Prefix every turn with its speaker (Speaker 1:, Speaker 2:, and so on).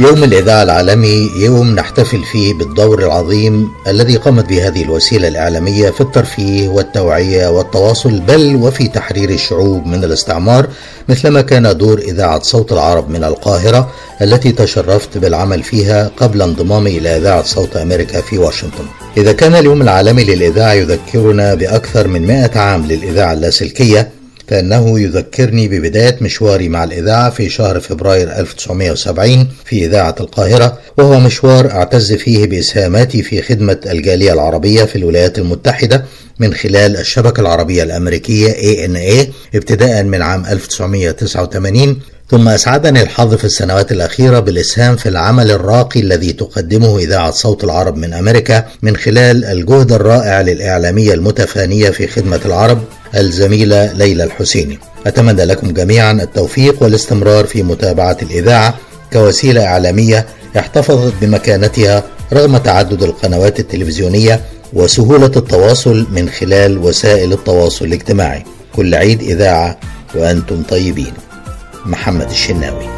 Speaker 1: يوم الإذاعة العالمي يوم نحتفل فيه بالدور العظيم الذي قامت به هذه الوسيلة الإعلامية في الترفيه والتوعية والتواصل بل وفي تحرير الشعوب من الاستعمار مثلما كان دور إذاعة صوت العرب من القاهرة التي تشرفت بالعمل فيها قبل انضمامي إلى إذاعة صوت أمريكا في واشنطن. إذا كان اليوم العالمي للإذاعة يذكرنا بأكثر من 100 عام للإذاعة اللاسلكية فإنه يذكرني ببداية مشواري مع الإذاعة في شهر فبراير 1970 في إذاعة القاهرة وهو مشوار أعتز فيه بإسهاماتي في خدمة الجالية العربية في الولايات المتحدة من خلال الشبكة العربية الأمريكية ANA ابتداء من عام 1989 ثم أسعدني الحظ في السنوات الأخيرة بالإسهام في العمل الراقي الذي تقدمه إذاعة صوت العرب من أمريكا من خلال الجهد الرائع للإعلامية المتفانية في خدمة العرب. الزميلة ليلى الحسيني. أتمنى لكم جميعا التوفيق والاستمرار في متابعة الإذاعة كوسيلة إعلامية احتفظت بمكانتها رغم تعدد القنوات التلفزيونية وسهولة التواصل من خلال وسائل التواصل الاجتماعي. كل عيد إذاعة وأنتم طيبين. محمد الشناوي.